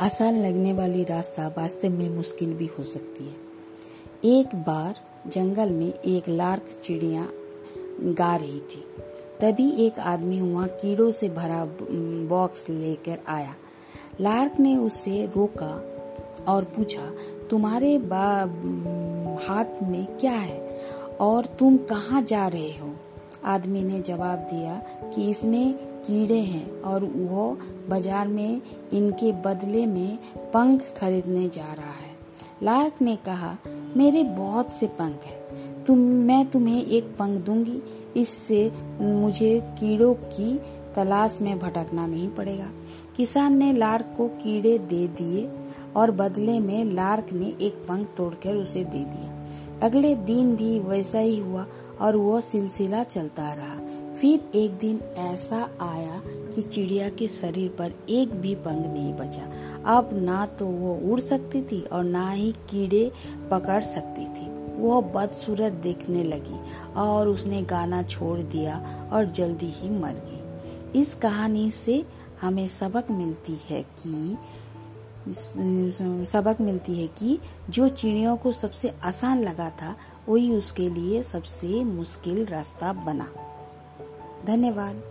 आसान लगने वाली रास्ता वास्तव में मुश्किल भी हो सकती है। एक बार जंगल में एक लार्क चिड़िया गा रही थी। तभी एक आदमी वहाँ कीड़ों से भरा बॉक्स लेकर आया। लार्क ने उसे रोका और पूछा, तुम्हारे हाथ में क्या है और तुम कहाँ जा रहे हो? आदमी ने जवाब दिया कि इसमें कीड़े हैं और वो बाज़ार में इनके बदले में पंख खरीदने जा रहा है। लार्क ने कहा, मेरे बहुत से पंख हैं। तुम, मैं तुम्हें एक पंख दूँगी। इससे मुझे कीड़ों की तलाश में भटकना नहीं पड़ेगा। किसान ने लार्क को कीड़े दे दिए और बदले में लार्क ने एक पंख तोड़कर उसे दे दिया। अगले दिन भी वैसा ही हुआ और वो सिलसिला चलता रहा। फिर एक दिन ऐसा आया कि चिड़िया के शरीर पर एक भी पंख नहीं बचा। अब ना तो वो उड़ सकती थी और ना ही कीड़े पकड़ सकती थी। वो बदसूरत देखने लगी और उसने गाना छोड़ दिया और जल्दी ही मर गई। इस कहानी से हमें सबक मिलती है कि सबक मिलती है कि जो चिड़ियों को सबसे आसान लगा था वही उसके लिए सबसे मुश्किल रास्ता बना। धन्यवाद।